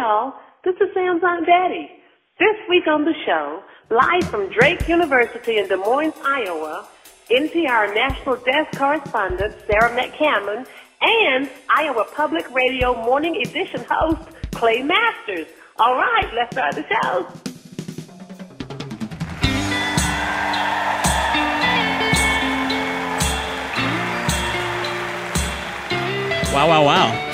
y'all, this is Sam's Aunt Betty. This week on the show, live from Drake University in Des Moines, Iowa, NPR National Desk Correspondent Sarah McCammon and Iowa Public Radio Morning Edition host Clay Masters. All right, let's start the show. Wow, wow, wow.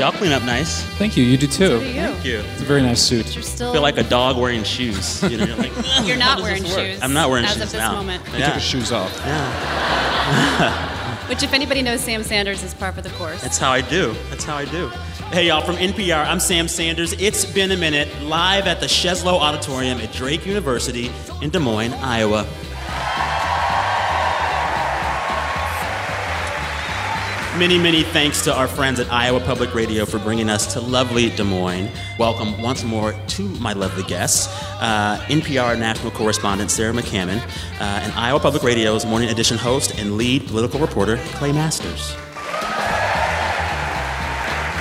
Y'all clean up nice. Thank you. You do too. Thank you. It's a very nice suit. You're still. I feel like a dog wearing shoes. You know, you're like you're not wearing shoes. I'm not wearing as shoes of this now. moment. He took Yeah. his shoes off. Yeah. Which, if anybody knows Sam Sanders, is par for the course. That's how I do. That's how I do. Hey, y'all, from NPR, I'm Sam Sanders. It's been a minute, live at the Sheslow Auditorium at Drake University in Des Moines, Iowa. Many, many thanks to our friends at Iowa Public Radio for bringing us to lovely Des Moines. Welcome once more to my lovely guests, uh, NPR national correspondent Sarah McCammon, uh, and Iowa Public Radio's morning edition host and lead political reporter Clay Masters.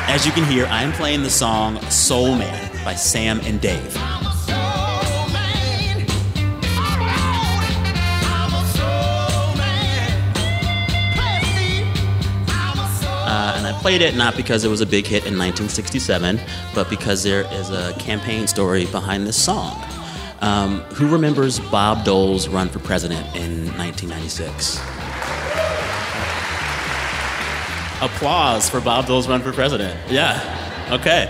As you can hear, I am playing the song Soul Man by Sam and Dave. Played it not because it was a big hit in 1967, but because there is a campaign story behind this song. Um, who remembers Bob Dole's run for president in 1996? Applause for Bob Dole's run for president. Yeah. Okay.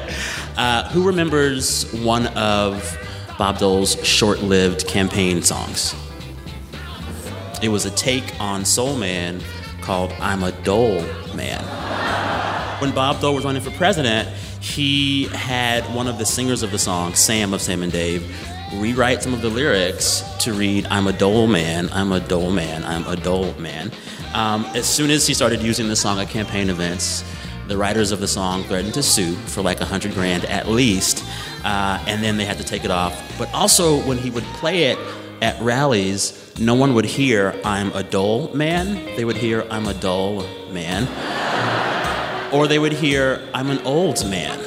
Uh, who remembers one of Bob Dole's short lived campaign songs? It was a take on Soul Man called I'm a Dole Man. When Bob Dole was running for president, he had one of the singers of the song, Sam of Sam and Dave, rewrite some of the lyrics to read I'm a Dole Man, I'm a Dole Man, I'm a Dole Man. Um, as soon as he started using the song at campaign events, the writers of the song threatened to sue for like a hundred grand at least, uh, and then they had to take it off. But also, when he would play it at rallies, no one would hear "I'm a dull man." They would hear "I'm a dull man," or they would hear "I'm an old man."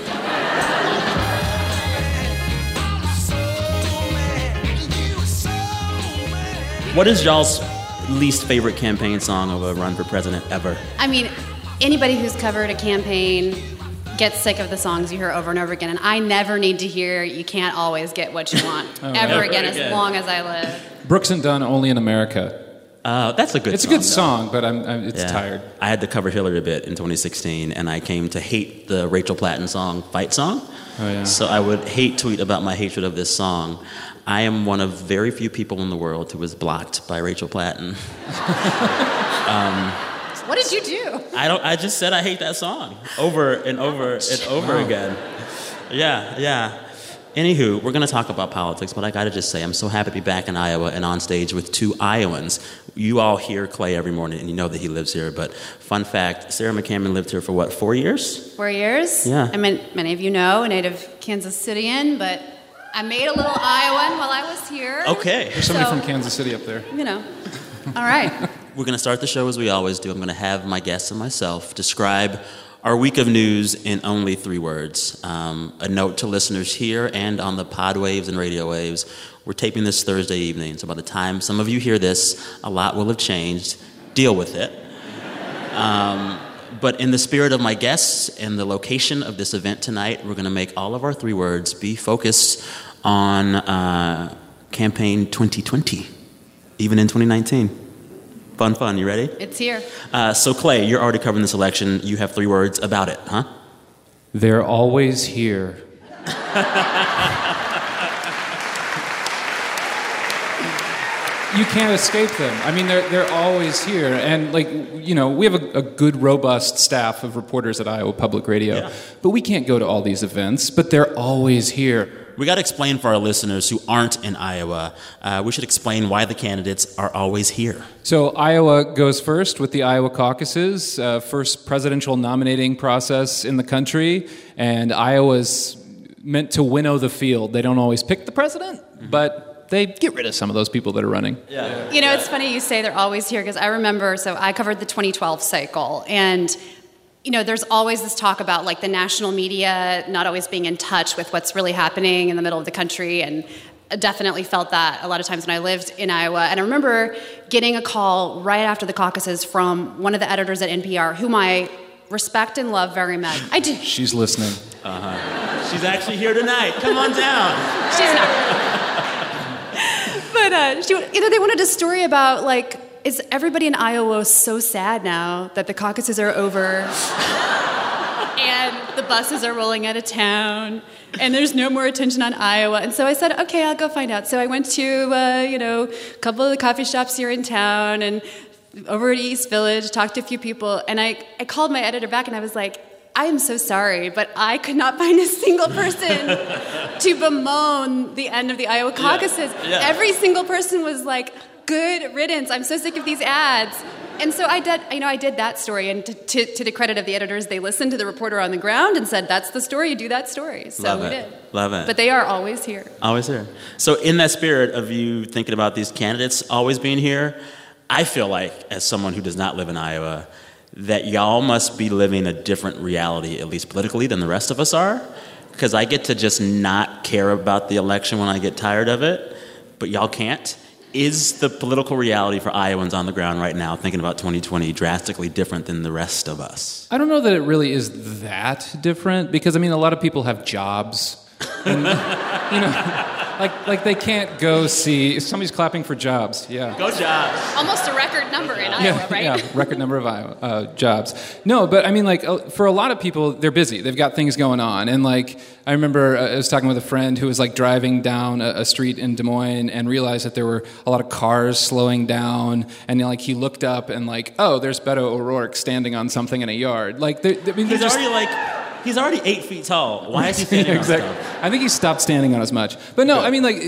What is y'all's least favorite campaign song of a run for president ever? I mean, anybody who's covered a campaign gets sick of the songs you hear over and over again. And I never need to hear "You Can't Always Get What You Want" oh, ever Ever again, again. as long as I live. Brooks and Dunn, only in America. Uh, that's a good. It's a song, good though. song, but I'm, I'm it's Yeah. tired. I had to cover Hillary a bit in 2016, and I came to hate the Rachel Platten song "Fight Song." Oh, yeah. So I would hate tweet about my hatred of this song. I am one of very few people in the world who was blocked by Rachel Platten. What did you do? I don't. I just said I hate that song over and over and over Wow. again. Yeah, yeah. Anywho, we're gonna talk about politics, but I gotta just say I'm so happy to be back in Iowa and on stage with two Iowans. You all hear Clay every morning, and you know that he lives here. But fun fact: Sarah McCammon lived here for what? Four years? Four years. Yeah. I mean, many of you know, a native Kansas Cityan, but I made a little Iowan while I was here. Okay. There's somebody So- from Kansas City up there. You know. All right. We're going to start the show as we always do. I'm going to have my guests and myself describe our week of news in only three words. Um, a note to listeners here and on the pod waves and radio waves. We're taping this Thursday evening, so by the time some of you hear this, a lot will have changed. Deal with it. Um, but in the spirit of my guests and the location of this event tonight, we're going to make all of our three words be focused on uh, campaign 2020, even in 2019. Fun, fun. You ready? It's here. Uh, so, Clay, you're already covering this election. You have three words about it, huh? They're always here. you can't escape them. I mean, they're, they're always here. And, like, you know, we have a, a good, robust staff of reporters at Iowa Public Radio. Yeah. But we can't go to all these events, but they're always here. We got to explain for our listeners who aren't in Iowa. Uh, we should explain why the candidates are always here. So Iowa goes first with the Iowa caucuses, uh, first presidential nominating process in the country, and Iowa's meant to winnow the field. They don't always pick the president, but they get rid of some of those people that are running. Yeah. You know, it's funny you say they're always here because I remember, so I covered the 2012 cycle, and you know, there's always this talk about like the national media not always being in touch with what's really happening in the middle of the country. And I definitely felt that a lot of times when I lived in Iowa. And I remember getting a call right after the caucuses from one of the editors at NPR, whom I respect and love very much. I do. She's listening. Uh huh. She's actually here tonight. Come on down. She's not. but uh, she, you know, they wanted a story about like, is everybody in Iowa so sad now that the caucuses are over, and the buses are rolling out of town, and there's no more attention on Iowa? And so I said, okay, I'll go find out. So I went to uh, you know a couple of the coffee shops here in town and over at East Village, talked to a few people, and I, I called my editor back and I was like, I am so sorry, but I could not find a single person to bemoan the end of the Iowa caucuses. yeah. Every single person was like, "Good riddance! I'm so sick of these ads." And so I did, you know, I did that story, and to, to, to the credit of the editors, they listened to the reporter on the ground and said, "That's the story. You do that story." So Love we it. did. Love it. But they are always here. Always here. So, in that spirit of you thinking about these candidates always being here, I feel like, as someone who does not live in Iowa, that y'all must be living a different reality, at least politically, than the rest of us are. Because I get to just not care about the election when I get tired of it, but y'all can't. Is the political reality for Iowans on the ground right now, thinking about 2020, drastically different than the rest of us? I don't know that it really is that different because I mean a lot of people have jobs. And, you know, like like they can't go see somebody's clapping for jobs. Yeah. Go Jobs! Almost a record number in Iowa, yeah, right? yeah, record number of Iowa, uh, jobs. No, but I mean, like uh, for a lot of people, they're busy. They've got things going on, and like I remember uh, I was talking with a friend who was like driving down a, a street in Des Moines and realized that there were a lot of cars slowing down, and like he looked up and like, oh, there's Beto O'Rourke standing on something in a yard. Like, they, I mean, they're He's just. already like, he's already eight feet tall. Why is he standing on exactly. stuff? I think he stopped standing on as much. But no, I mean, like,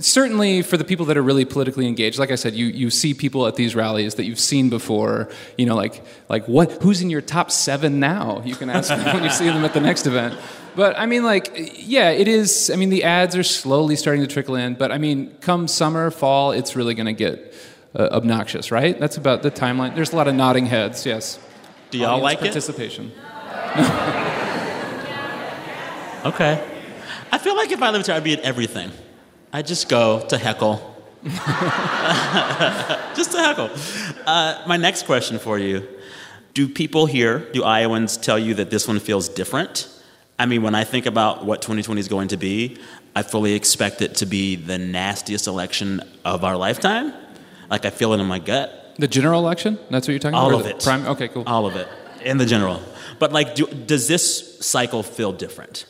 certainly for the people that are really politically engaged, like I said, you, you see people at these rallies that you've seen before. You know, like, like what? Who's in your top seven now? You can ask them when you see them at the next event. But I mean, like, yeah, it is. I mean, the ads are slowly starting to trickle in. But I mean, come summer, fall, it's really going to get uh, obnoxious, right? That's about the timeline. There's a lot of nodding heads. Yes. Do y'all Audience like it? participation. Okay. I feel like if I lived here, I'd be at everything. I'd just go to heckle. just to heckle. Uh, my next question for you Do people here, do Iowans tell you that this one feels different? I mean, when I think about what 2020 is going to be, I fully expect it to be the nastiest election of our lifetime. Like, I feel it in my gut. The general election? That's what you're talking All about? All of it. Prime? Okay, cool. All of it. In the general. But, like, do, does this cycle feel different?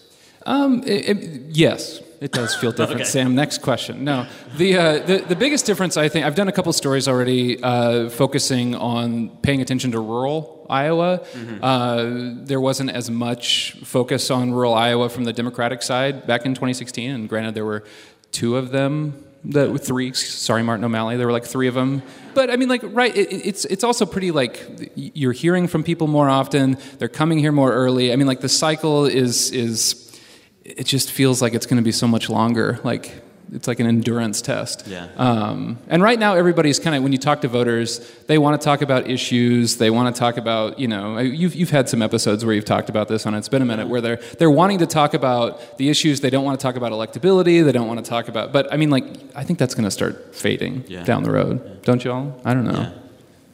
Um, it, it- yes, it does feel different. Okay. Sam, next question. No, the, uh, the the biggest difference I think I've done a couple stories already uh, focusing on paying attention to rural Iowa. Uh, there wasn't as much focus on rural Iowa from the Democratic side back in 2016, and granted, there were two of them. The three, sorry, Martin O'Malley. There were like three of them, but I mean, like, right? It, it's it's also pretty like you're hearing from people more often. They're coming here more early. I mean, like the cycle is is it just feels like it's going to be so much longer. Like it's like an endurance test. Yeah. Um, and right now, everybody's kind of when you talk to voters, they want to talk about issues. They want to talk about you know you've you've had some episodes where you've talked about this on It's Been a Minute where they're they're wanting to talk about the issues. They don't want to talk about electability. They don't want to talk about. But I mean, like I think that's going to start fading Yeah. down the road. Don't you all? I don't know. Yeah.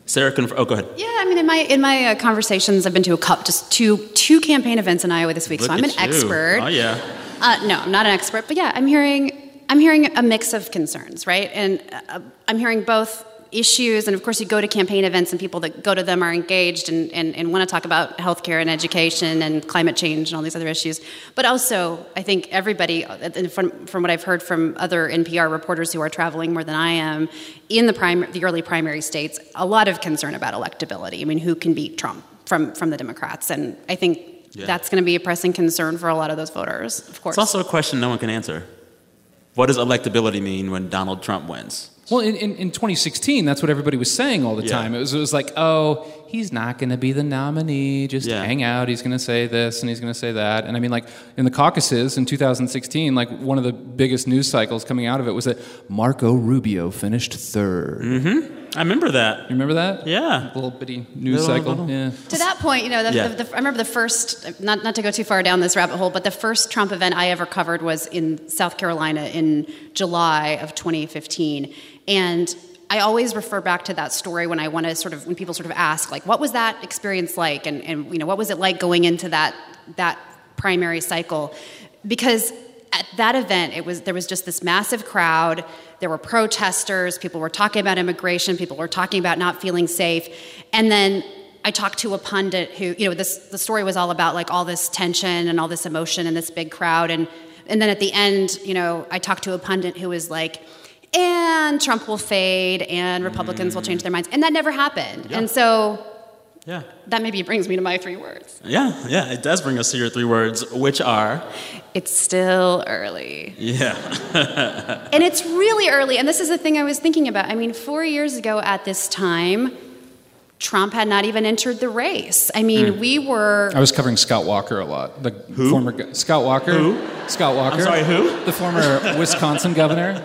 Sarah, conf- oh, go ahead. Yeah, I mean, in my in my uh, conversations, I've been to a cup, just two two campaign events in Iowa this week, so I'm an you. expert. Oh, yeah. Uh, no, I'm not an expert, but yeah, I'm hearing I'm hearing a mix of concerns, right? And uh, I'm hearing both issues, and of course, you go to campaign events, and people that go to them are engaged and, and, and want to talk about healthcare and education and climate change and all these other issues. But also, I think everybody, uh, from, from what I've heard from other NPR reporters who are traveling more than I am in the prime, the early primary states, a lot of concern about electability. I mean, who can beat Trump from from the Democrats? And I think. Yeah. That's going to be a pressing concern for a lot of those voters, of course. It's also a question no one can answer. What does electability mean when Donald Trump wins? Well, in, in, in 2016, that's what everybody was saying all the Yeah. time. It was, it was like, oh, he's not going to be the nominee. Just Yeah. hang out. He's going to say this and he's going to say that. And I mean, like in the caucuses in 2016, like one of the biggest news cycles coming out of it was that Marco Rubio finished 3rd mm-hmm. I remember that. You remember that? Yeah. A little bitty news Little- cycle. little- Yeah. To that point, you know, the, Yeah. the, the, I remember the first, not, not to go too far down this rabbit hole, but the first Trump event I ever covered was in South Carolina in July of 2015. And I always refer back to that story when I want to sort of, when people sort of ask, like, what was that experience like? And, and you know, what was it like going into that, that primary cycle? Because at that event, it was there was just this massive crowd. There were protesters. People were talking about immigration. People were talking about not feeling safe. And then I talked to a pundit who, you know, this the story was all about like all this tension and all this emotion in this big crowd. And and then at the end, you know, I talked to a pundit who was like, and Trump will fade and Republicans will change their minds. And that never happened. And so Yeah. that maybe brings me to my three words. Yeah, yeah, it does bring us to your three words, which are, It's still early. yeah. And it's really early. And this is the thing I was thinking about. I mean, four years ago at this time, Trump had not even entered the race. I mean, hmm. we were. I was covering Scott Walker a lot. The former go- Scott Walker. Who? Scott Walker. I'm sorry, who? The former Wisconsin governor.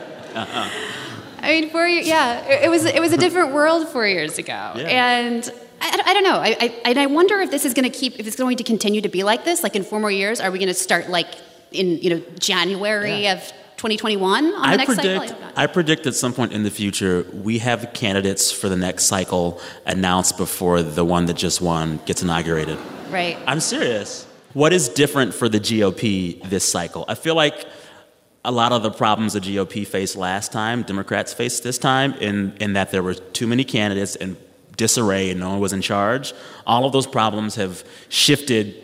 I mean, four years. Yeah, it, it was. It was a different world four years ago. And I, I don't know. I, I, and I wonder if this is going to keep. If it's going to continue to be like this. Like in four more years, are we going to start like in you know January of 2021 on the I next predict, cycle? I. Uh, I predict at some point in the future, we have candidates for the next cycle announced before the one that just won gets inaugurated. Right. I'm serious. What is different for the GOP this cycle? I feel like a lot of the problems the GOP faced last time, Democrats faced this time, in, in that there were too many candidates and disarray and no one was in charge. All of those problems have shifted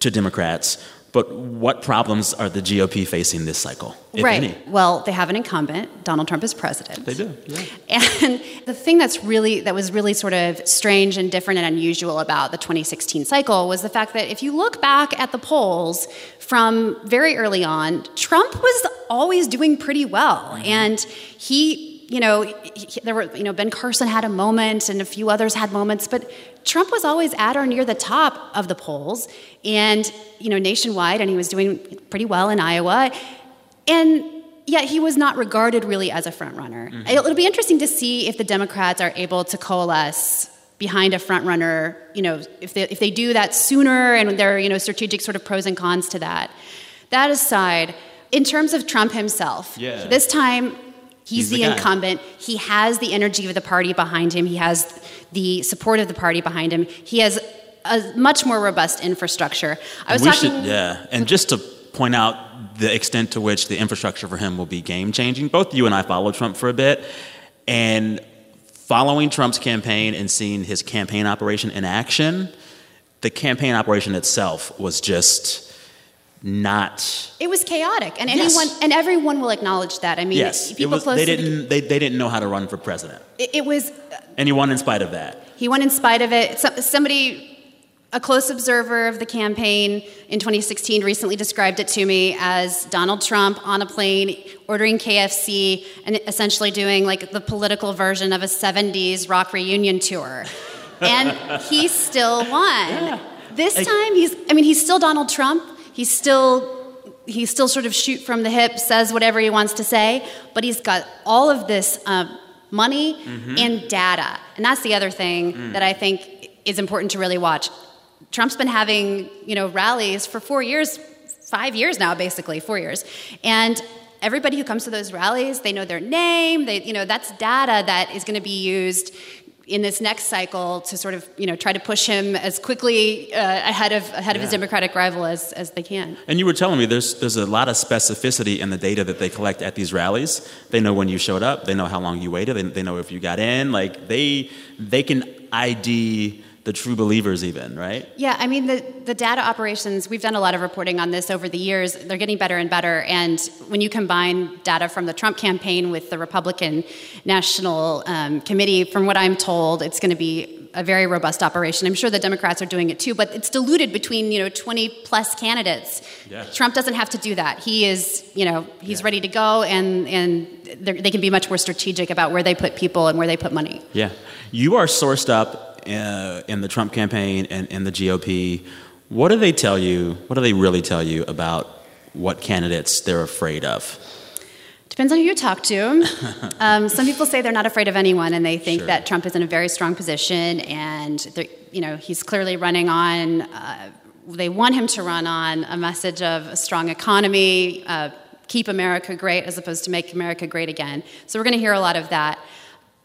to Democrats. But what problems are the GOP facing this cycle, right. any? Well, they have an incumbent. Donald Trump is president. They do, yeah. And the thing that's really that was really sort of strange and different and unusual about the 2016 cycle was the fact that if you look back at the polls from very early on, Trump was always doing pretty well, mm-hmm. and he. You know, he, there were. You know, Ben Carson had a moment, and a few others had moments, but Trump was always at or near the top of the polls, and you know, nationwide, and he was doing pretty well in Iowa, and yet he was not regarded really as a frontrunner. Mm-hmm. It'll, be interesting to see if the Democrats are able to coalesce behind a frontrunner. You know, if they if they do that sooner, and there are you know strategic sort of pros and cons to that. That aside, in terms of Trump himself, Yeah. this time. He's, He's the the, incumbent. He has the energy of the party behind him. He has the support of the party behind him. He has a much more robust infrastructure. I was we talking. should, yeah. And just to point out the extent to which the infrastructure for him will be game changing, both you and I followed Trump for a bit, and following Trump's campaign and seeing his campaign operation in action, the campaign operation itself was just not. It was chaotic, and Yes. anyone and everyone will acknowledge that. I mean, Yes, people was, close they didn't. They, they didn't know how to run for president, it, it was. Uh, and he won in spite of that. He won in spite of it. So, somebody, a close observer of the campaign in 2016, recently described it to me as Donald Trump on a plane ordering KFC and essentially doing like the political version of a 70s rock reunion tour, and he still won. This time, he's. I mean, he's still Donald Trump. He's still he still sort of shoot from the hip, says whatever he wants to say, but he's got all of this um, money Mm-hmm. and data, and that's the other thing Mm. that I think is important to really watch. Trump's been having you know rallies for four years, five years now, basically four years, and everybody who comes to those rallies, they know their name. They you know that's data that is going to be used in this next cycle to sort of you know try to push him as quickly uh, ahead of ahead of his Democratic rival as as they can. And you were telling me there's there's a lot of specificity in the data that they collect at these rallies. They know when you showed up. They know how long you waited. They, they know if you got in. Like they they can ID the true believers even, right? Yeah, I mean, the, the data operations, we've done a lot of reporting on this over the years. They're getting better and better. And when you combine data from the Trump campaign with the Republican National um, Committee, from what I'm told, it's going to be a very robust operation. I'm sure the Democrats are doing it too, but it's diluted between, you know, 20 plus candidates. Yeah. Trump doesn't have to do that. He is, you know, he's ready to go, and, and they can be much more strategic about where they put people and where they put money. Yeah. You are sourced up uh, in the Trump campaign and in the GOP. What do they tell you? What do they really tell you about what candidates they're afraid of? Depends on who you talk to. um, some people say they're not afraid of anyone, and they think Sure. that Trump is in a very strong position, and you know he's clearly running on. Uh, they want him to run on a message of a strong economy, uh, keep America great, as opposed to make America great again. So we're going to hear a lot of that.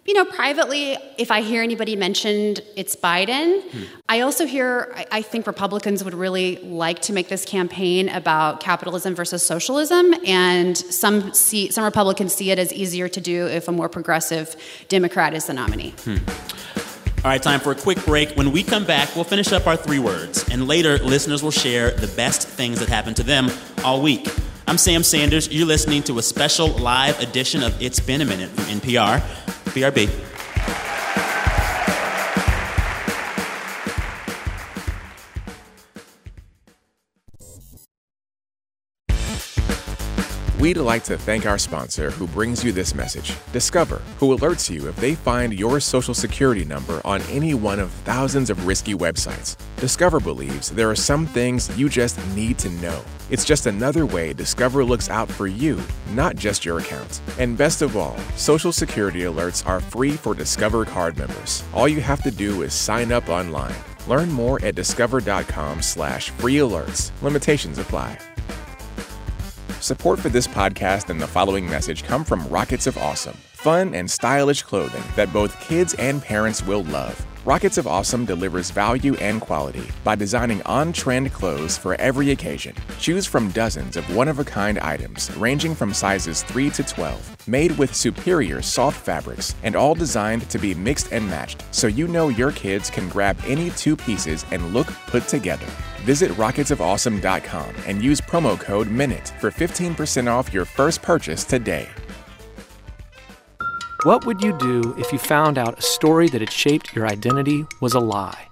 You know, privately, if I hear anybody mentioned, it's Biden. Hmm. I also hear, I, I think Republicans would really like to make this campaign about capitalism versus socialism, and some see, some Republicans see it as easier to do if a more progressive Democrat is the nominee. Hmm. All right, time for a quick break. When we come back, we'll finish up our three words, and later, listeners will share the best things that happened to them all week. I'm Sam Sanders. You're listening to a special live edition of It's Been a Minute from NPR. BRB. We'd like to thank our sponsor who brings you this message, Discover, who alerts you if they find your social security number on any one of thousands of risky websites. Discover believes there are some things you just need to know. It's just another way Discover looks out for you, not just your account. And best of all, social security alerts are free for Discover card members. All you have to do is sign up online. Learn more at discover.com slash free alerts. Limitations apply. Support for this podcast and the following message come from Rockets of Awesome, fun and stylish clothing that both kids and parents will love. Rockets of Awesome delivers value and quality by designing on trend clothes for every occasion. Choose from dozens of one of a kind items ranging from sizes 3 to 12, made with superior soft fabrics and all designed to be mixed and matched so you know your kids can grab any two pieces and look put together. Visit rocketsofawesome.com and use promo code MINUTE for 15% off your first purchase today. What would you do if you found out a story that had shaped your identity was a lie?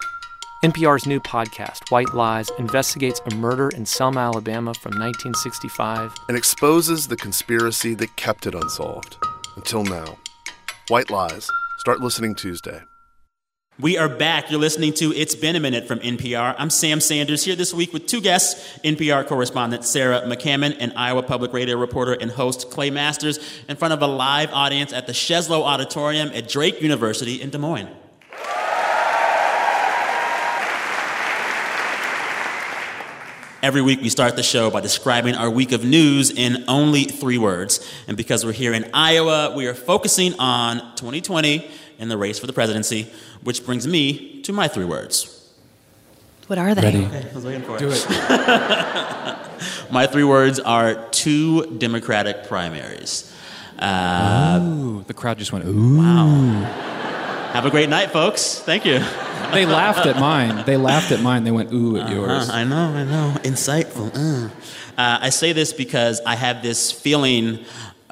NPR's new podcast, White Lies, investigates a murder in Selma, Alabama from 1965. and exposes the conspiracy that kept it unsolved until now. White Lies. Start listening Tuesday. We are back. You're listening to It's Been a Minute from NPR. I'm Sam Sanders here this week with two guests NPR correspondent Sarah McCammon and Iowa Public Radio reporter and host Clay Masters in front of a live audience at the Sheslow Auditorium at Drake University in Des Moines. Every week, we start the show by describing our week of news in only three words. And because we're here in Iowa, we are focusing on 2020 and the race for the presidency, which brings me to my three words. What are they? Ready? I was waiting for Do it. My three words are two Democratic primaries. Uh, Ooh, the crowd just went, ooh. Wow. have a great night, folks. Thank you. They laughed at mine. They laughed at mine. They went, ooh, at yours. Uh, I know, I know. Insightful. Uh. Uh, I say this because I have this feeling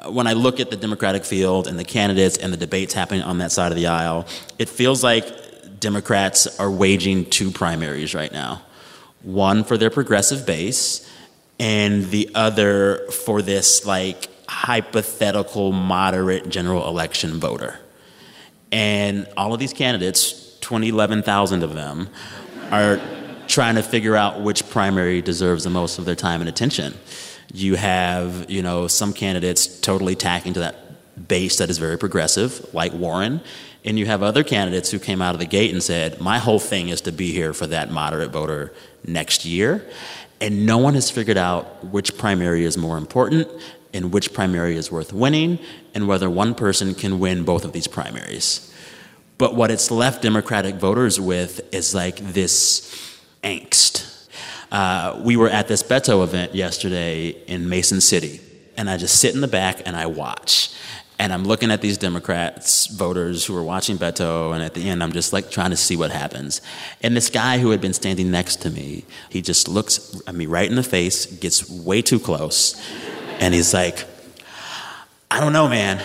when I look at the Democratic field and the candidates and the debates happening on that side of the aisle, it feels like Democrats are waging two primaries right now one for their progressive base, and the other for this like hypothetical moderate general election voter. And all of these candidates, 20, 11,000 of them, are trying to figure out which primary deserves the most of their time and attention. You have, you know, some candidates totally tacking to that base that is very progressive, like Warren, and you have other candidates who came out of the gate and said, "My whole thing is to be here for that moderate voter next year." And no one has figured out which primary is more important and which primary is worth winning and whether one person can win both of these primaries. But what it's left Democratic voters with is like this angst. Uh, we were at this Beto event yesterday in Mason City, and I just sit in the back and I watch. And I'm looking at these Democrats voters who are watching Beto, and at the end, I'm just like trying to see what happens. And this guy who had been standing next to me, he just looks at me right in the face, gets way too close, and he's like, I don't know, man.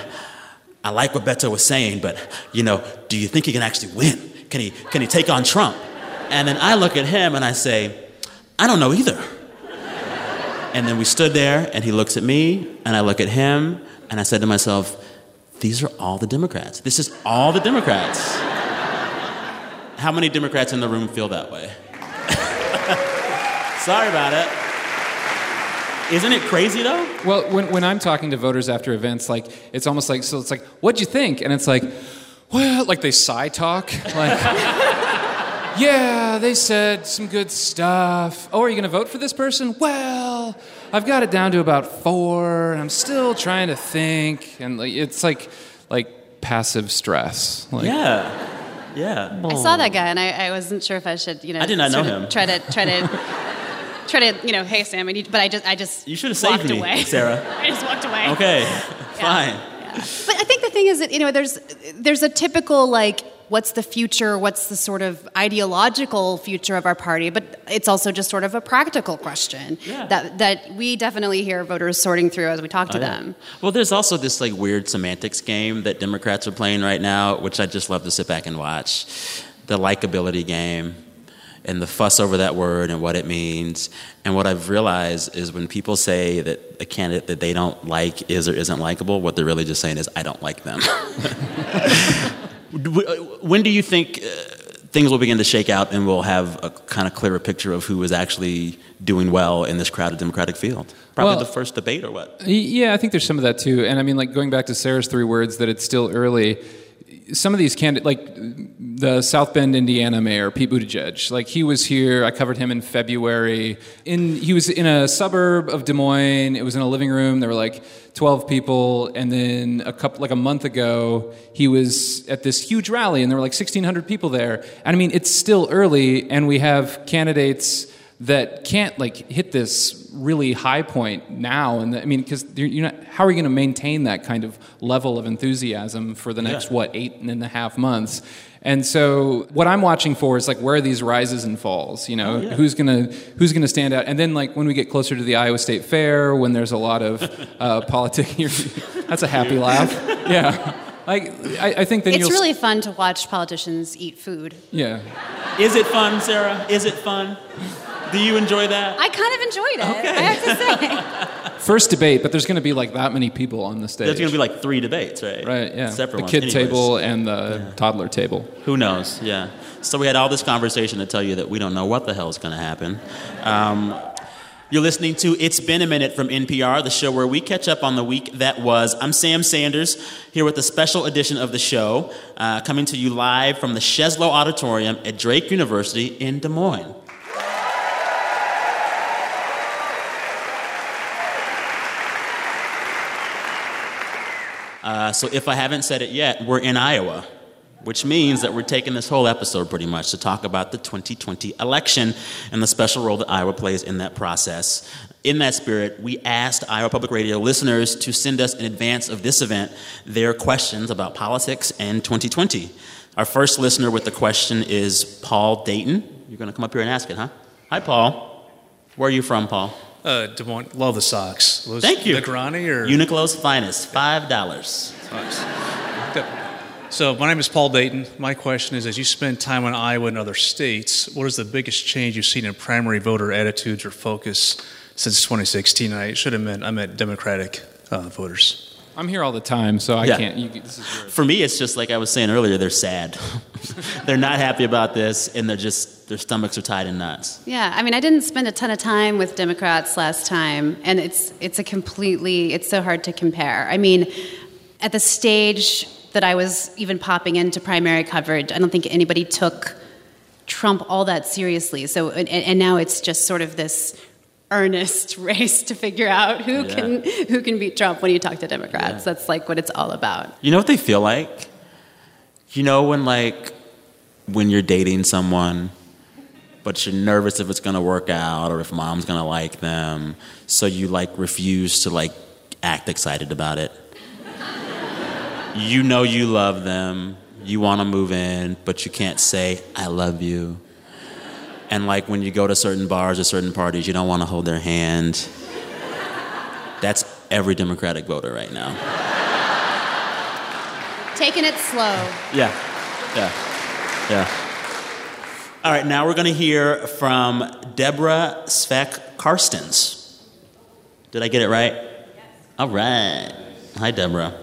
I like what Beto was saying, but you know, do you think he can actually win? Can he can he take on Trump? And then I look at him and I say, I don't know either. And then we stood there and he looks at me and I look at him and I said to myself, these are all the Democrats. This is all the Democrats. How many Democrats in the room feel that way? Sorry about it. Isn't it crazy though? Well, when, when I'm talking to voters after events, like it's almost like so it's like, what'd you think? And it's like, well, like they sigh talk, like. Yeah, they said some good stuff. Oh, are you going to vote for this person? Well, I've got it down to about four, and I'm still trying to think. And like, it's like, like passive stress. Like, Yeah. Yeah. I saw that guy, and I, I wasn't sure if I should, you know, I did not know him. Try to try to try to, you know, hey Sam, I need, but I just I just You should have walked saved me, away. Sarah. I just walked away. Okay. Fine. But I think the thing is that you know there's there's a typical like what's the future, what's the sort of ideological future of our party, but it's also just sort of a practical question Yeah. that that we definitely hear voters sorting through as we talk to Oh, yeah. them. Well, there's also this like weird semantics game that Democrats are playing right now, which I just love to sit back and watch. The likability game and the fuss over that word and what it means. And what I've realized is when people say that a candidate that they don't like is or isn't likable, what they're really just saying is, I don't like them. when do you think uh, things will begin to shake out and we'll have a kind of clearer picture of who is actually doing well in this crowded Democratic field? Probably Well- the first debate or what? Yeah, I think there's some of that too. And I mean, like going back to Sarah's three words that it's still early. Some of these candidates, like the South Bend, Indiana mayor Pete Buttigieg, like he was here. I covered him in February. In he was in a suburb of Des Moines. It was in a living room. There were like 12 people, and then a couple, like a month ago, he was at this huge rally, and there were like 1,600 people there. And I mean, it's still early, and we have candidates that can't like hit this really high point now and i mean because you're, you're not how are you going to maintain that kind of level of enthusiasm for the next Yeah. what eight and a half months and so what i'm watching for is like where are these rises and falls you know who's going to who's going to stand out and then like when we get closer to the iowa state fair when there's a lot of uh, politics that's a happy laugh yeah like I, I think then It's you'll really fun to watch politicians eat food. yeah Is it fun, Sarah? Is it fun? Do you enjoy that? I kind of enjoyed it. I have to say. first debate but there's going to be like that many people on the stage There's going to be like three debates, right? Right, yeah. Separate the ones. kid Anyways, table and the toddler table. Who knows? Yeah. So we had all this conversation to tell you that we don't know what the hell is going to happen. Um, you're listening to It's Been a Minute from NPR, the show where we catch up on the week that was. I'm Sam Sanders, here with a special edition of the show, uh, coming to you live from the Sheslow Auditorium at Drake University in Des Moines. Uh, so if I haven't said it yet, we're in Iowa, which means that we're taking this whole episode pretty much to talk about the 2020 election and the special role that Iowa plays in that process. In that spirit, we asked Iowa Public Radio listeners to send us in advance of this event their questions about politics and 2020. Our first listener with the question is Paul Dayton. You're going to come up here and ask it, huh? Hi, Paul. Where are you from, Paul? Uh, Des Moines, love the socks. Those Thank you. Necrani or Uniqlo's finest, $5. So my name is Paul Dayton. My question is: As you spend time in Iowa and other states, what is the biggest change you've seen in primary voter attitudes or focus since 2016? I should have meant I meant Democratic uh, voters. I'm here all the time, so I Yeah. can't. You, this is For me, it's just like I was saying earlier, they're sad. they're not happy about this, and they're just, their stomachs are tied in knots. Yeah, I mean, I didn't spend a ton of time with Democrats last time, and it's it's a completely it's so hard to compare. I mean, at the stage that I was even popping into primary coverage, I don't think anybody took Trump all that seriously. So, and, and now it's just sort of this earnest race to figure out who Yeah. can who can beat Trump when you talk to Democrats. That's like what it's all about. You know what they feel like? You know when, like, when you're dating someone, but you're nervous if it's gonna work out or if mom's gonna like them, so you, like, refuse to, like, act excited about it. you know you love them, you wanna move in, but you can't say, I love you. And like when you go to certain bars or certain parties, you don't want to hold their hand. That's every Democratic voter right now. Taking it slow. Yeah, yeah, yeah. All right, now we're going to hear from Deborah Svek Karstens. Did I get it right? Yes. All right. Hi, Deborah.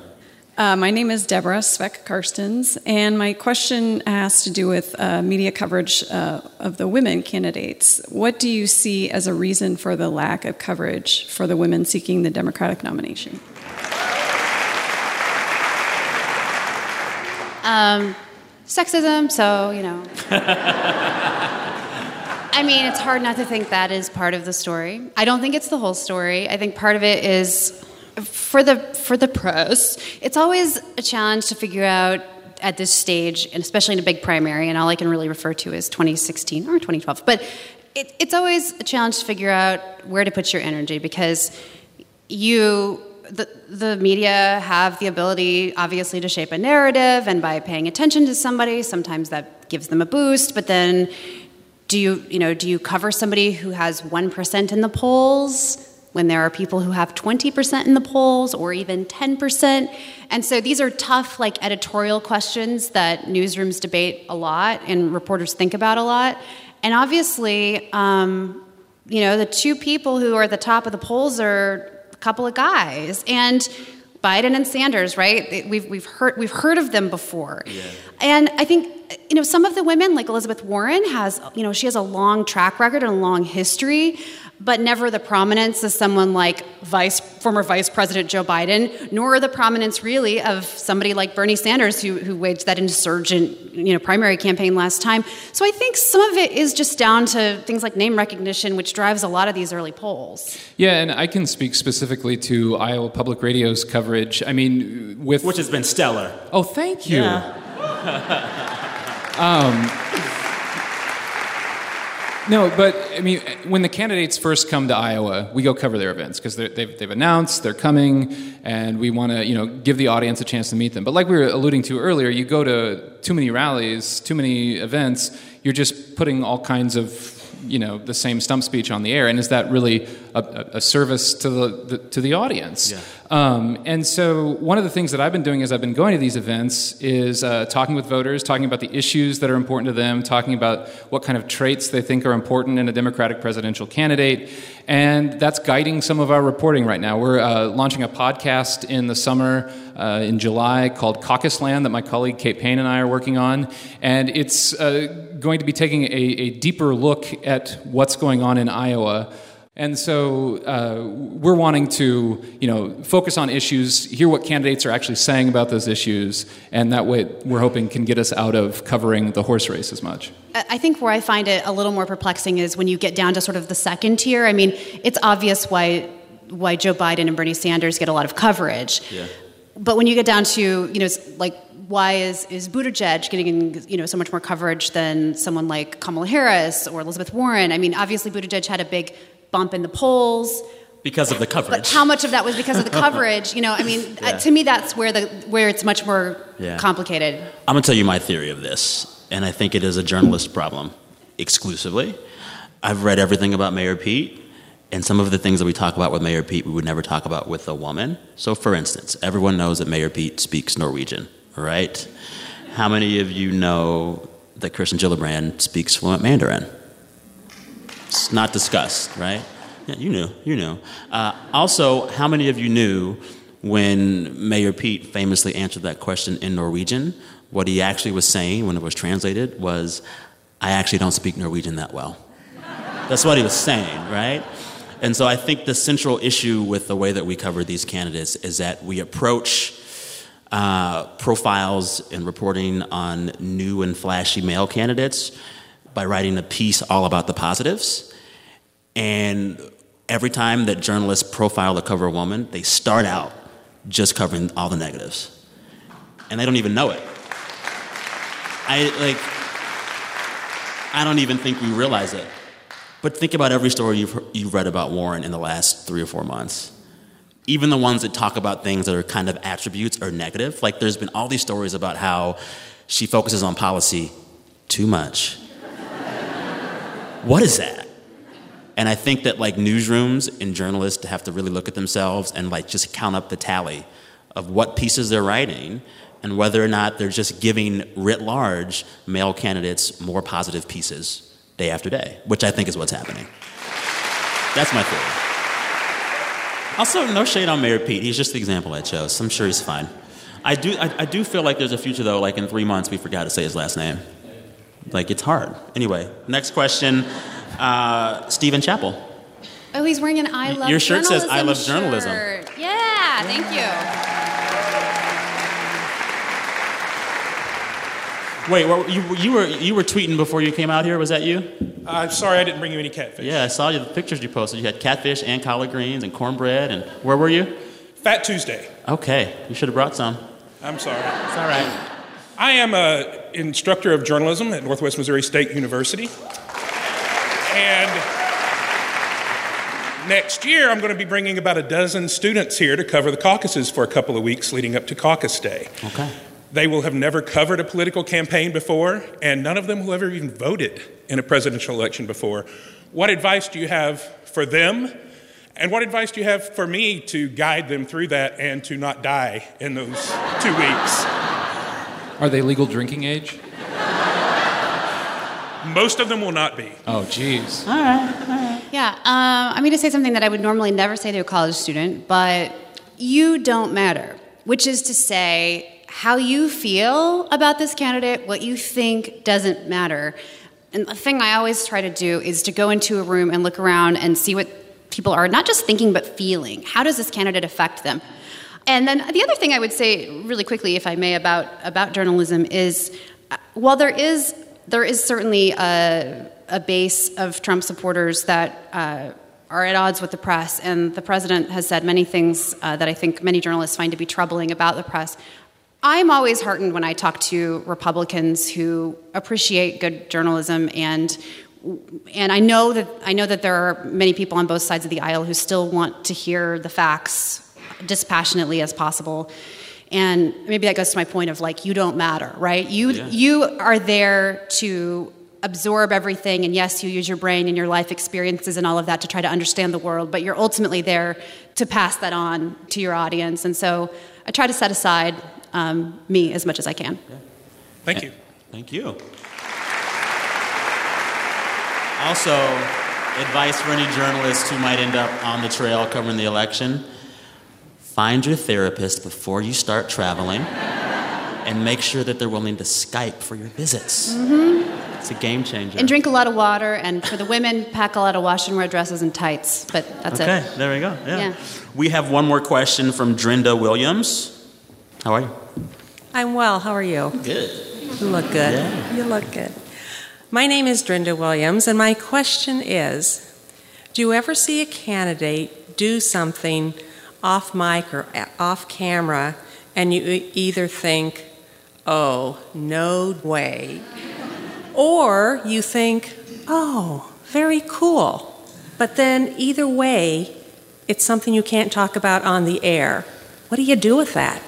Uh, my name is Deborah Svek Karstens, and my question has to do with uh, media coverage uh, of the women candidates. What do you see as a reason for the lack of coverage for the women seeking the Democratic nomination? Um, sexism, so, you know. I mean, it's hard not to think that is part of the story. I don't think it's the whole story. I think part of it is for the for the pros. It's always a challenge to figure out at this stage, and especially in a big primary, and all I can really refer to is 2016 or 2012. But it, it's always a challenge to figure out where to put your energy because you the, the media have the ability obviously to shape a narrative and by paying attention to somebody sometimes that gives them a boost but then do you you know do you cover somebody who has 1% in the polls when there are people who have 20% in the polls or even 10% and so these are tough like editorial questions that newsrooms debate a lot and reporters think about a lot and obviously um, you know the two people who are at the top of the polls are a couple of guys and Biden and Sanders, right? We've, we've, heard, we've heard of them before. Yeah. And I think, you know, some of the women, like Elizabeth Warren, has, you know, she has a long track record and a long history but never the prominence of someone like Vice, former Vice President Joe Biden, nor the prominence really of somebody like Bernie Sanders, who, who waged that insurgent you know, primary campaign last time. So I think some of it is just down to things like name recognition, which drives a lot of these early polls. Yeah, and I can speak specifically to Iowa Public Radio's coverage. I mean, with which has been stellar. Oh, thank you. Yeah. um, no, but I mean, when the candidates first come to Iowa, we go cover their events because they've, they've announced they're coming, and we want to you know give the audience a chance to meet them. But like we were alluding to earlier, you go to too many rallies, too many events, you're just putting all kinds of you know the same stump speech on the air, and is that really a, a service to the, the, to the audience? Yeah. Um, and so one of the things that I've been doing as I've been going to these events is uh, talking with voters, talking about the issues that are important to them, talking about what kind of traits they think are important in a Democratic presidential candidate, and that's guiding some of our reporting right now. We're uh, launching a podcast in the summer. Uh, in July called Caucus Land that my colleague Kate Payne and I are working on. And it's uh, going to be taking a, a deeper look at what's going on in Iowa. And so uh, we're wanting to, you know, focus on issues, hear what candidates are actually saying about those issues, and that way we're hoping can get us out of covering the horse race as much. I think where I find it a little more perplexing is when you get down to sort of the second tier. I mean, it's obvious why why Joe Biden and Bernie Sanders get a lot of coverage. Yeah. But when you get down to, you know, like why is, is Buttigieg getting you know so much more coverage than someone like Kamala Harris or Elizabeth Warren? I mean, obviously Buttigieg had a big bump in the polls because of the coverage. But how much of that was because of the coverage? You know, I mean, uh, yeah. to me, that's where the where it's much more yeah. complicated. I'm gonna tell you my theory of this, and I think it is a journalist problem exclusively. I've read everything about Mayor Pete, and some of the things that we talk about with Mayor Pete, we would never talk about with a woman. So, for instance, everyone knows that Mayor Pete speaks Norwegian, right? How many of you know that Kirsten Gillibrand speaks fluent Mandarin? It's not discussed, right? Yeah, you knew, you knew. Uh, also, how many of you knew when Mayor Pete famously answered that question in Norwegian? What he actually was saying when it was translated was, I actually don't speak Norwegian that well. That's what he was saying, right? And so I think the central issue with the way that we cover these candidates is that we approach uh, profiles and reporting on new and flashy male candidates by writing a piece all about the positives. And every time that journalists profile or cover a woman, they start out just covering all the negatives. And they don't even know it. I like I don't even think we realize it. But think about every story you've, you've read about Warren in the last three or four months. Even the ones that talk about things that are kind of attributes or negative. Like there's been all these stories about how she focuses on policy too much what is that? And I think that like newsrooms and journalists have to really look at themselves and like just count up the tally of what pieces they're writing and whether or not they're just giving writ large male candidates more positive pieces day after day, which I think is what's happening. That's my theory. Also, no shade on Mayor Pete. He's just the example I chose. I'm sure he's fine. I do, I, I do feel like there's a future though. Like in three months, we forgot to say his last name. Like it's hard. Anyway, next question. Uh, Stephen Chappell. Oh, he's wearing an I love journalism. Your shirt says, "I love journalism." shirt. Yeah, thank you. Wait, you, you were you were tweeting before you came out here. Was that you? I'm sorry I didn't bring you any catfish. Yeah, I saw you, the pictures you posted. You had catfish and collard greens and cornbread. And where were you? Fat Tuesday. Okay, you should have brought some. I'm sorry. It's all right. I am an instructor of journalism at Northwest Missouri State University. And next year, I'm going to be bringing about a dozen students here to cover the caucuses for a couple of weeks leading up to Caucus Day. Okay. They will have never covered a political campaign before, and none of them will ever even voted in a presidential election before. What advice do you have for them? And what advice do you have for me to guide them through that and to not die in those two weeks? Are they legal drinking age? Most of them will not be. Oh, jeez. All right. Yeah, um, I'm going to say something that I would normally never say to a college student, but you don't matter, which is to say, how you feel about this candidate, what you think doesn't matter. And the thing I always try to do is to go into a room and look around and see what people are not just thinking but feeling. How does this candidate affect them? And then the other thing I would say really quickly, if I may, about, about journalism is uh, while there is, there is certainly a, a base of Trump supporters that uh, are at odds with the press, and the president has said many things uh, that I think many journalists find to be troubling about the press. I'm always heartened when I talk to Republicans who appreciate good journalism and and I know that I know that there are many people on both sides of the aisle who still want to hear the facts dispassionately as possible. And maybe that goes to my point of like you don't matter, right? You Yeah. you are there to absorb everything and yes, you use your brain and your life experiences and all of that to try to understand the world, but you're ultimately there to pass that on to your audience. And so I try to set aside um, me as much as I can. Thank you. Thank you. Also, advice for any journalists who might end up on the trail covering the election find your therapist before you start traveling and make sure that they're willing to Skype for your visits. It's a game changer. And drink a lot of water, and for the women, pack a lot of wash and wear dresses and tights. But that's okay, it. Okay, there we go. Yeah. Yeah. We have one more question from Drinda Williams. How are you? I'm well. How are you? Good. You look good. Yeah. You look good. My name is Drinda Williams, and my question is Do you ever see a candidate do something off mic or off camera, and you either think, oh, no way, or you think, oh, very cool. But then either way, it's something you can't talk about on the air. What do you do with that?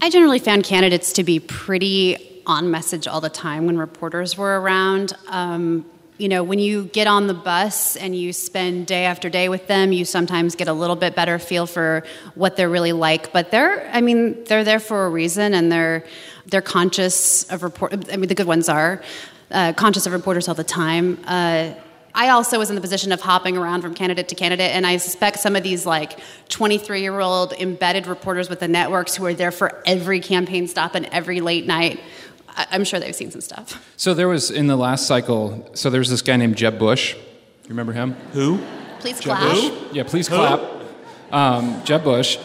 I generally found candidates to be pretty on message all the time when reporters were around. Um, you know, when you get on the bus and you spend day after day with them, you sometimes get a little bit better feel for what they're really like. But they're, I mean, they're there for a reason, and they're they're conscious of report. I mean, the good ones are uh, conscious of reporters all the time. Uh, I also was in the position of hopping around from candidate to candidate, and I suspect some of these like 23 year old embedded reporters with the networks who are there for every campaign stop and every late night. I- I'm sure they've seen some stuff. So there was in the last cycle. So there was this guy named Jeb Bush. You remember him? Who? Please Jeb clap. Bush. Yeah, please clap. Um, Jeb Bush.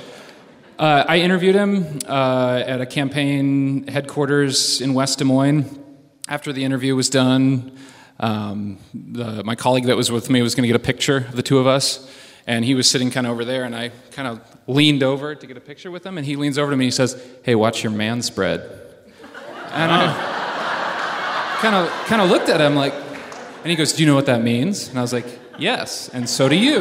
Uh, I interviewed him uh, at a campaign headquarters in West Des Moines. After the interview was done, um, the, my colleague that was with me was going to get a picture of the two of us, and he was sitting kind of over there, and I kind of leaned over to get a picture with him, and he leans over to me and he says, "Hey, watch your man spread." And I kind of kind of looked at him like, and he goes, "Do you know what that means?" And I was like, "Yes, and so do you."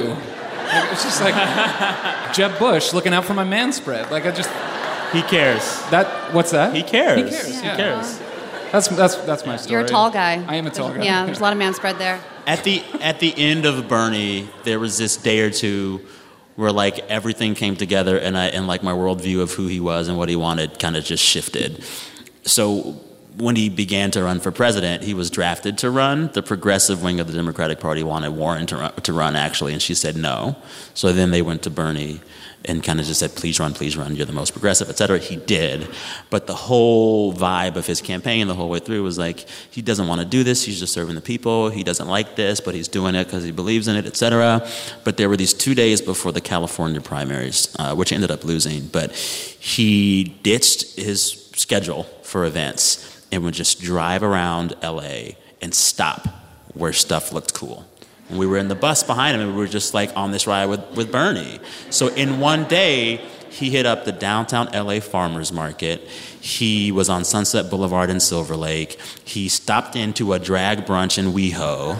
Like, it's just like Jeb Bush looking out for my man spread. Like I just He cares. that. What's that? He cares. He cares. He cares. That's that's that's my story. You're a tall guy. I am a tall guy. Yeah, there's a lot of man spread there. At the at the end of Bernie, there was this day or two where like everything came together, and I and like my worldview of who he was and what he wanted kind of just shifted. So when he began to run for president, he was drafted to run. The progressive wing of the Democratic Party wanted Warren to run, to run actually, and she said no. So then they went to Bernie and kind of just said, please run, please run, you're the most progressive, et cetera. He did. But the whole vibe of his campaign the whole way through was like, he doesn't want to do this, he's just serving the people, he doesn't like this, but he's doing it because he believes in it, et cetera. But there were these two days before the California primaries, uh, which ended up losing, but he ditched his schedule for events and would just drive around LA and stop where stuff looked cool. And we were in the bus behind him and we were just like on this ride with, with Bernie. So in one day, he hit up the downtown LA farmers market. He was on Sunset Boulevard in Silver Lake. He stopped into a drag brunch in WeHo.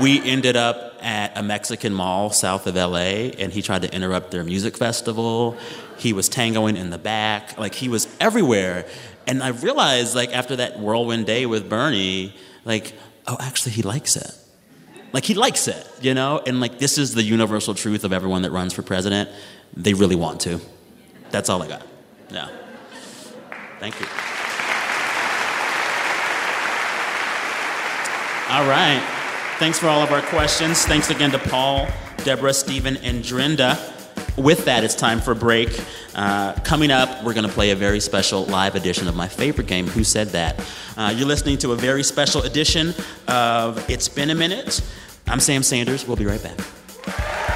we ended up at a Mexican mall south of LA and he tried to interrupt their music festival. He was tangoing in the back. Like he was everywhere. And I realized like after that whirlwind day with Bernie, like, oh actually he likes it. Like he likes it, you know? And like this is the universal truth of everyone that runs for president. They really want to. That's all I got. Yeah. Thank you. All right. Thanks for all of our questions. Thanks again to Paul, Deborah, Stephen, and Drinda. With that, it's time for a break. Uh, coming up, we're going to play a very special live edition of my favorite game, Who Said That? Uh, you're listening to a very special edition of It's Been a Minute. I'm Sam Sanders. We'll be right back.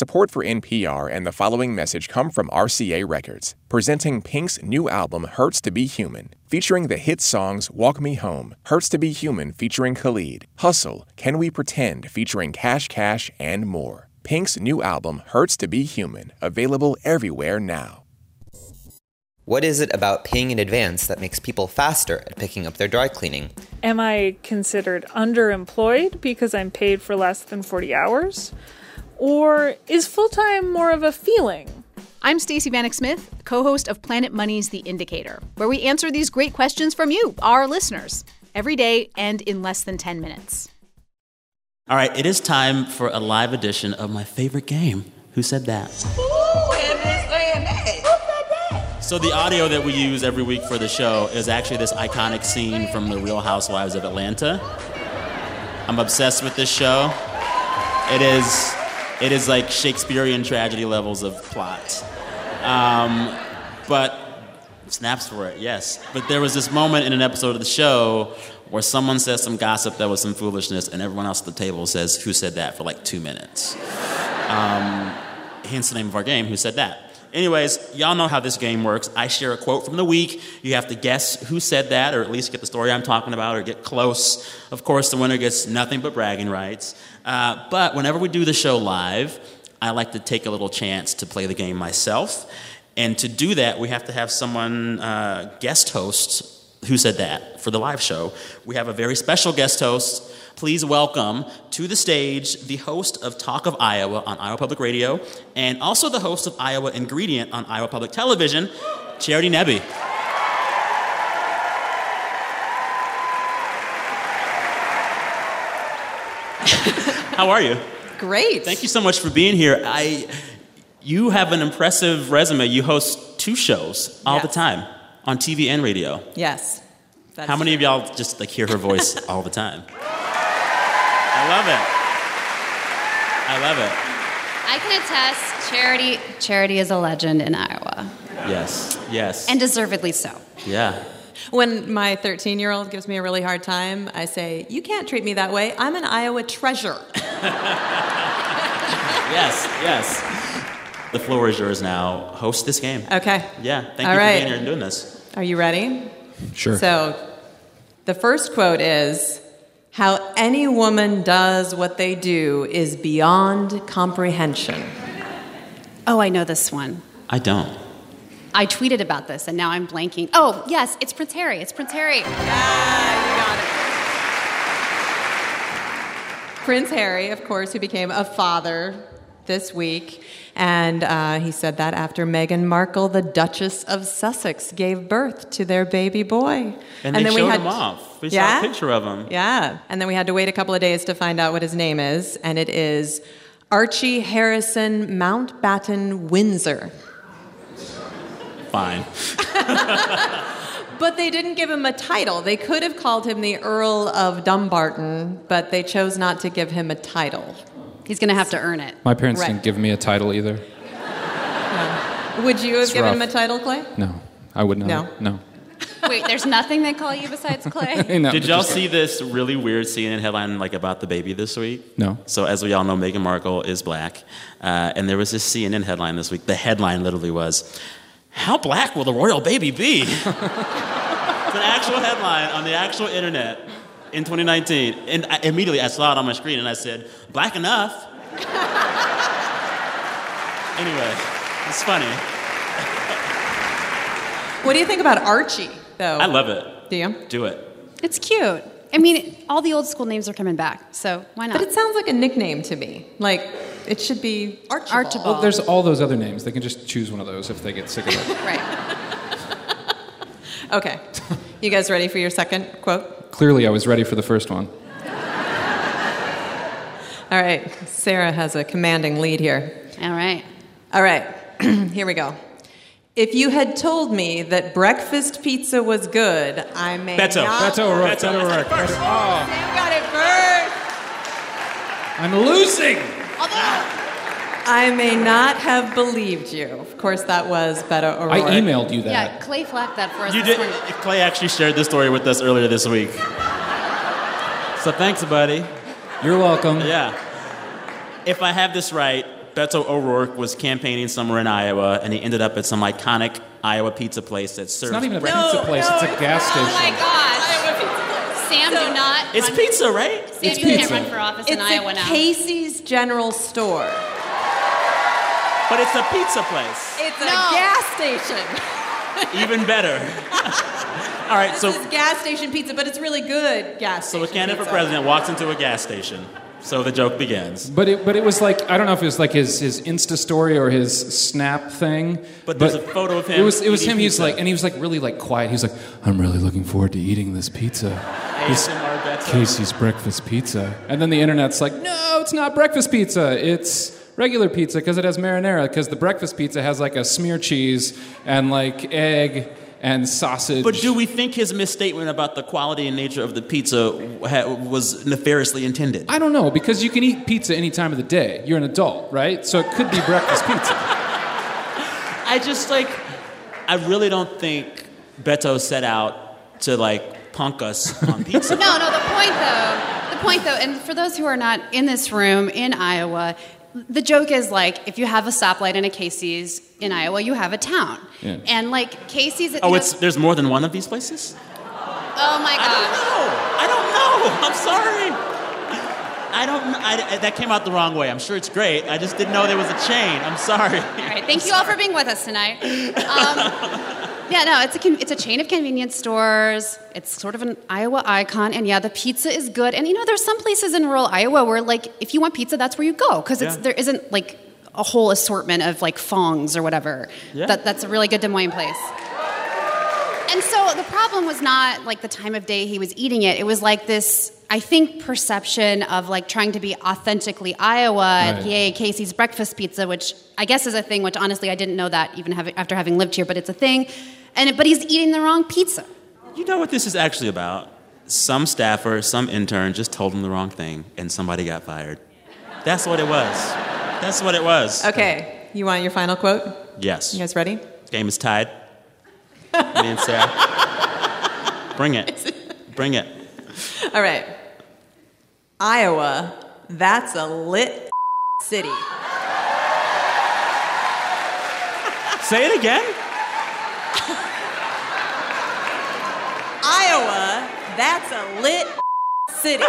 Support for NPR and the following message come from RCA Records, presenting Pink's new album Hurts to Be Human, featuring the hit songs Walk Me Home, Hurts to Be Human featuring Khalid, Hustle, Can We Pretend featuring Cash Cash, and more. Pink's new album Hurts to Be Human, available everywhere now. What is it about paying in advance that makes people faster at picking up their dry cleaning? Am I considered underemployed because I'm paid for less than 40 hours? Or is full time more of a feeling? I'm Stacey Vanek Smith, co host of Planet Money's The Indicator, where we answer these great questions from you, our listeners, every day and in less than 10 minutes. All right, it is time for a live edition of my favorite game. Who said that? So the audio that we use every week for the show is actually this iconic scene from The Real Housewives of Atlanta. I'm obsessed with this show. It is it is like Shakespearean tragedy levels of plot. Um, but snaps for it, yes. But there was this moment in an episode of the show where someone says some gossip that was some foolishness, and everyone else at the table says, Who said that for like two minutes? Um, hence the name of our game, Who Said That? Anyways, y'all know how this game works. I share a quote from the week. You have to guess who said that, or at least get the story I'm talking about, or get close. Of course, the winner gets nothing but bragging rights. Uh, but whenever we do the show live, I like to take a little chance to play the game myself. And to do that, we have to have someone uh, guest host who said that for the live show. We have a very special guest host. Please welcome to the stage the host of Talk of Iowa on Iowa Public Radio and also the host of Iowa Ingredient on Iowa Public Television, Charity Nebbe. How are you? Great. Thank you so much for being here. I, you have an impressive resume. You host two shows all yes. the time on TV and radio. Yes. How many true. of y'all just like hear her voice all the time? I love it. I love it. I can attest, Charity Charity is a legend in Iowa. Yes. Yes. And deservedly so. Yeah. When my 13 year old gives me a really hard time, I say, You can't treat me that way. I'm an Iowa treasure. yes, yes. The floor is yours now. Host this game. Okay. Yeah. Thank All you right. for being here and doing this. Are you ready? Sure. So, the first quote is How any woman does what they do is beyond comprehension. Oh, I know this one. I don't. I tweeted about this and now I'm blanking. Oh, yes, it's Prince Harry. It's Prince Harry. Yeah, you got it. Prince Harry, of course, who became a father this week. And uh, he said that after Meghan Markle, the Duchess of Sussex, gave birth to their baby boy. And, and then we had, him off. We yeah? saw a picture of him. Yeah. And then we had to wait a couple of days to find out what his name is. And it is Archie Harrison Mountbatten Windsor. Fine. But they didn't give him a title. They could have called him the Earl of Dumbarton, but they chose not to give him a title. He's going to have to earn it. My parents Right. didn't give me a title either. Would you have It's given rough. him a title, Clay? No, I would not. No? No. Wait, there's nothing they call you besides Clay? No, Did y'all see this really weird CNN headline like about the baby this week? No. So as we all know, Meghan Markle is black, uh, and there was this CNN headline this week. The headline literally was, "How black will the royal baby be?" it's an actual headline on the actual internet in 2019, and I, immediately I saw it on my screen, and I said, "Black enough." anyway, it's funny. What do you think about Archie, though? I love it. Do you? Do it. It's cute. I mean, all the old school names are coming back, so why not? But it sounds like a nickname to me. Like, it should be Archibald. Archibald. Well, there's all those other names. They can just choose one of those if they get sick of it. right. Okay. You guys ready for your second quote? Clearly, I was ready for the first one. All right. Sarah has a commanding lead here. All right. All right. here we go. If you had told me that breakfast pizza was good, I may Beto. not. Beto O'Rourke. Beto. Beto O'Rourke. Beto- Oh, You got it first. I'm losing. I may not have believed you. Of course, that was Beto O'Rourke. I emailed you that. Yeah, Clay flagged that for us You did. morning. Clay actually shared this story with us earlier this week. So thanks, buddy. You're welcome. Yeah. If I have this right, Beto O'Rourke was campaigning somewhere in Iowa, and he ended up at some iconic Iowa pizza place that serves. It's not even a breakfast. pizza place. it's a gas station. Oh my station. gosh. Sam, do not. It's run- pizza, right? Sam, It's you can't pizza. run for office It's in Iowa a now. Casey's General Store. But it's a pizza place. It's a No. gas station. Even better. All right, This so is gas station pizza, but it's really good gas so a candidate for president walks into a gas station. So the joke begins. But it, but it was like I don't know if it was like his his Insta story or his Snap thing. But there's a photo of him It was it was him. He was like and he was like really like quiet. He was like, I'm really looking forward to eating this pizza. This Casey's breakfast pizza. And then the internet's like, no, it's not breakfast pizza. It's regular pizza because it has marinara. Because the breakfast pizza has like a smear cheese and like egg and sausage. But do we think his misstatement about the quality and nature of the pizza ha- was nefariously intended? I don't know because you can eat pizza any time of the day. You're an adult, right? So it could be breakfast pizza. I just like, I really don't think Beto set out to like punk us on pizza. No, no, the point though, the point though, and for those who are not in this room in Iowa, the joke is like if you have a stoplight and a Casey's in Iowa, you have a town. Yeah. And like Casey's Oh, it's there's more than one of these places. Oh my gosh. I don't know. I don't know. I'm sorry. I don't. kn- I, that came out the wrong way. I'm sure it's great. I just didn't know there was a chain. I'm sorry. All right, thank you all for being with us tonight. Um, yeah, no, it's a it's a chain of convenience stores. It's sort of an Iowa icon, and yeah, the pizza is good. And you know, there's some places in rural Iowa where, like, if you want pizza, that's where you go because it's Yeah. there isn't like a whole assortment of like fongs or whatever. Yeah. That that's a really good Des Moines place. And so the problem was not like the time of day he was eating it. It was like this, I think, perception of like trying to be authentically Iowa at Right. yay Casey's breakfast pizza, which I guess is a thing. Which honestly, I didn't know that even having, after having lived here, but it's a thing. And it- but he's eating the wrong pizza. You know what this is actually about? Some staffer, some intern just told him the wrong thing, and somebody got fired. That's what it was. That's what it was. Okay, you want your final quote? Yes. You guys ready? Game is tied. Me and Sarah. Bring it. Bring it. All right. Iowa, that's a lit city. Say it again. Iowa, that's a lit city.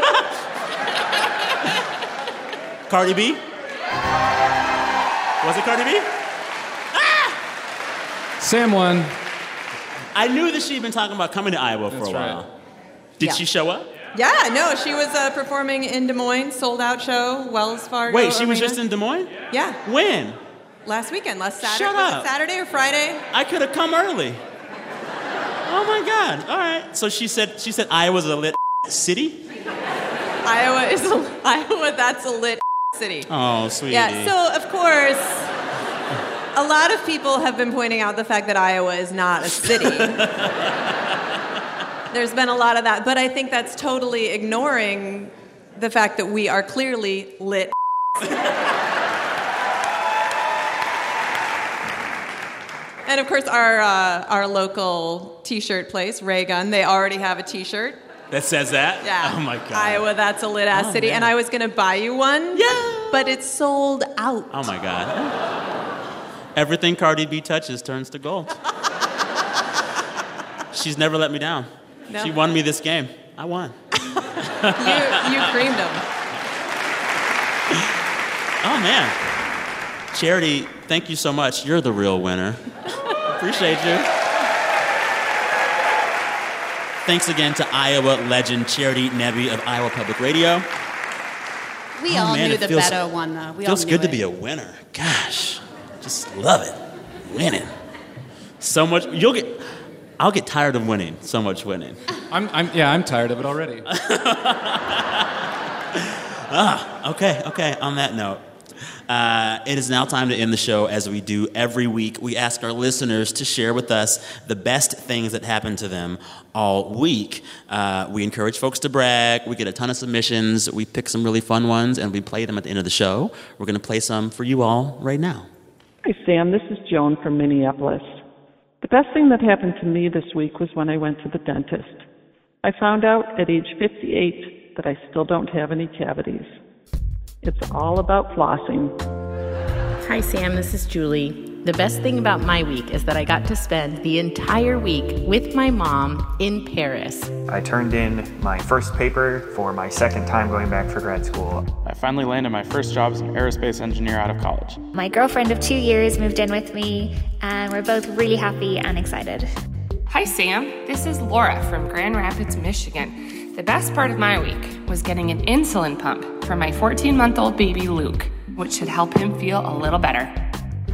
Cardi B? Was it Cardi B? Ah! Sam won. I knew that she'd been talking about coming to Iowa for That's a while. right. Did Yeah. she show up? Yeah, no, she was uh, performing in Des Moines, sold out show, Wells Fargo. Wait, she was just in Des Moines? Yeah, When? last weekend, last Saturday. Shut up. Saturday or Friday? I could have come early. Oh my God! All right. So she said. She said Iowa's a lit city. Iowa is a, Iowa. That's a lit City. Oh, sweetie. Yeah, so of course, a lot of people have been pointing out the fact that Iowa is not a city. There's been a lot of that, but I think that's totally ignoring the fact that we are clearly lit. and of course, our uh, our local T-shirt place, Raygun, they already have a T-shirt. that says that? Yeah. Oh my god. Iowa, that's a lit ass Oh, city, man. and I was gonna buy you one. Yeah. But it's sold out. Oh my god. Everything Cardi B touches turns to gold. She's never let me down. No. She won me this game. I won. you you creamed them. Oh man. Charity, thank you so much. You're the real winner. Appreciate you. Thanks again to Iowa legend Charity Nebbe of Iowa Public Radio. We Oh, all man, knew the feels- Beto one, though. We Feels all knew good to be a winner. Gosh, just love it. Winning. So much. You'll get. I'll get tired of winning. So much winning. I'm, I'm, yeah, I'm tired of it already. Ah, okay, okay. On that note, uh, it is now time to end the show as we do every week. We ask our listeners to share with us the best things that happened to them all week. Uh, we encourage folks to brag. We get a ton of submissions. We pick some really fun ones and we play them at the end of the show. We're going to play some for you all right now. Hi, Sam. This is Joan from Minneapolis. The best thing that happened to me this week was when I went to the dentist. I found out at age 58 that I still don't have any cavities. It's all about flossing. Hi, Sam. This is Julie. The best thing about my week is that I got to spend the entire week with my mom in Paris. I turned in my first paper for my second time going back for grad school. I finally landed my first job as an aerospace engineer out of college. My girlfriend of two years moved in with me, and we're both really happy and excited. Hi, Sam. This is Laura from Grand Rapids, Michigan. The best part of my week was getting an insulin pump for my 14 month old baby Luke, which should help him feel a little better.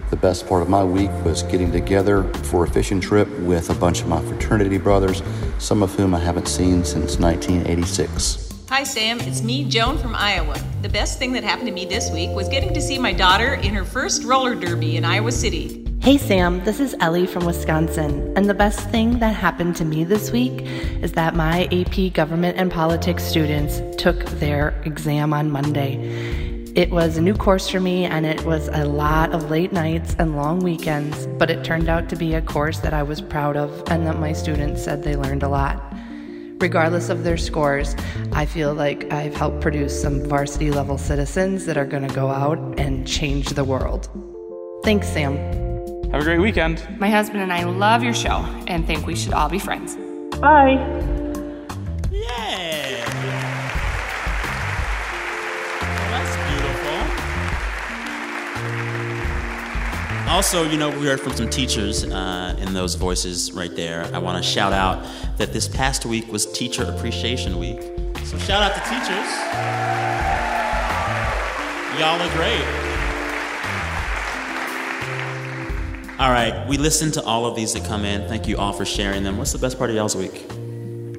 The best part of my week was getting together for a fishing trip with a bunch of my fraternity brothers, some of whom I haven't seen since 1986. Hi, Sam. It's me, Joan from Iowa. The best thing that happened to me this week was getting to see my daughter in her first roller derby in Iowa City. Hey Sam, this is Ellie from Wisconsin, and the best thing that happened to me this week is that my AP Government and Politics students took their exam on Monday. It was a new course for me, and it was a lot of late nights and long weekends, but it turned out to be a course that I was proud of and that my students said they learned a lot. Regardless of their scores, I feel like I've helped produce some varsity level citizens that are going to go out and change the world. Thanks, Sam. Have a great weekend. My husband and I love your show and think we should all be friends. Bye. Also, you know, we heard from some teachers uh, in those voices right there. I want to shout out that this past week was Teacher Appreciation Week. So, shout out to teachers. Y'all are great. All right, we listened to all of these that come in. Thank you all for sharing them. What's the best part of y'all's week?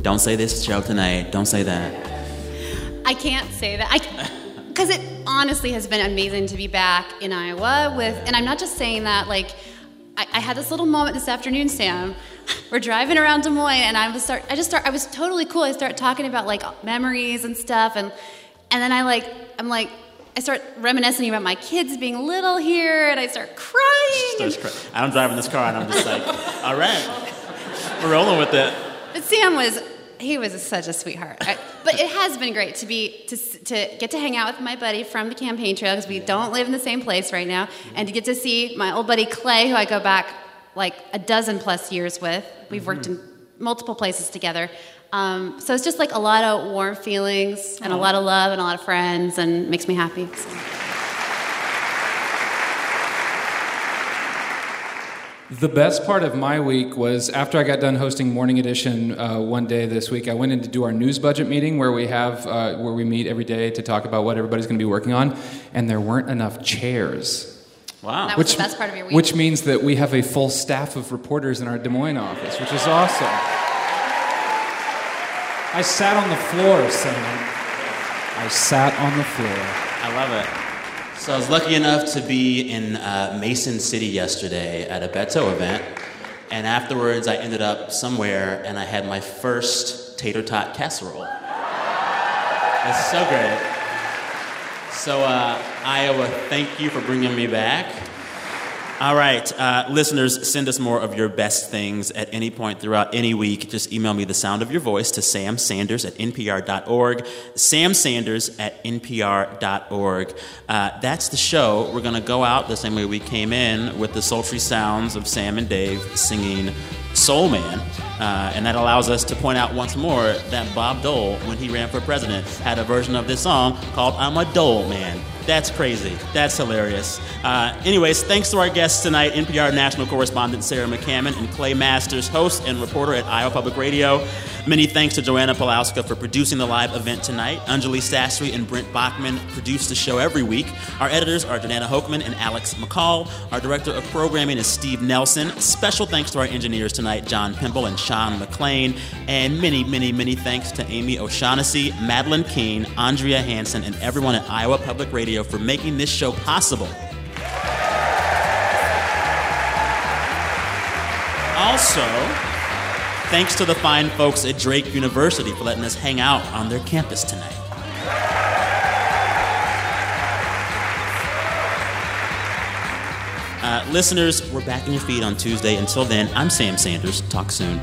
Don't say this show tonight. Don't say that. I can't say that. I because it honestly has been amazing to be back in Iowa with, and I'm not just saying that. Like, I, I had this little moment this afternoon, Sam. We're driving around Des Moines, and I was start. I just start. I was totally cool. I start talking about like memories and stuff, and and then I like I'm like. I start reminiscing about my kids being little here, and I start crying. Starts cry- I'm driving this car and I'm just like, all right, we're rolling with it. But Sam was he was such a sweetheart. I, but it has been great to be to to get to hang out with my buddy from the campaign trail because we don't live in the same place right now, and to get to see my old buddy Clay, who I go back like a dozen plus years with. We've worked in multiple places together. Um, so it's just like a lot of warm feelings and a lot of love and a lot of friends, and makes me happy. So. The best part of my week was after I got done hosting Morning Edition uh, one day this week. I went in to do our news budget meeting where we have uh, where we meet every day to talk about what everybody's going to be working on, and there weren't enough chairs. Wow, That was the best part of your week. Which means that we have a full staff of reporters in our Des Moines office, which is awesome. I sat on the floor, Sam. I sat on the floor. I love it. So I was lucky enough to be in uh, Mason City yesterday at a Beto event. And afterwards, I ended up somewhere and I had my first tater tot casserole. That's so great. So, uh, Iowa, thank you for bringing me back. All right, uh, listeners, send us more of your best things at any point throughout any week. Just email me the sound of your voice to Sam Sanders at npr.org. Sam Sanders at npr.org. Uh, that's the show. We're going to go out the same way we came in with the sultry sounds of Sam and Dave singing Soul Man. Uh, and that allows us to point out once more that Bob Dole, when he ran for president, had a version of this song called I'm a Dole Man. That's crazy. That's hilarious. Uh, anyways, thanks to our guests tonight NPR national correspondent Sarah McCammon and Clay Masters, host and reporter at Iowa Public Radio. Many thanks to Joanna Palauska for producing the live event tonight. Anjali Sastry and Brent Baughman produce the show every week. Our editors are Jordana Hochman and Alex McCall. Our director of programming is Steve Nelson. Special thanks to our engineers tonight, John Pimble and Sean McLean. And many, many, many thanks to Amy O'Shaughnessy, Madeline Keene, Andrea Hansen, and everyone at Iowa Public Radio for making this show possible. Also, thanks to the fine folks at Drake University for letting us hang out on their campus tonight. Uh, listeners, we're back in your feed on Tuesday. Until then, I'm Sam Sanders. Talk soon.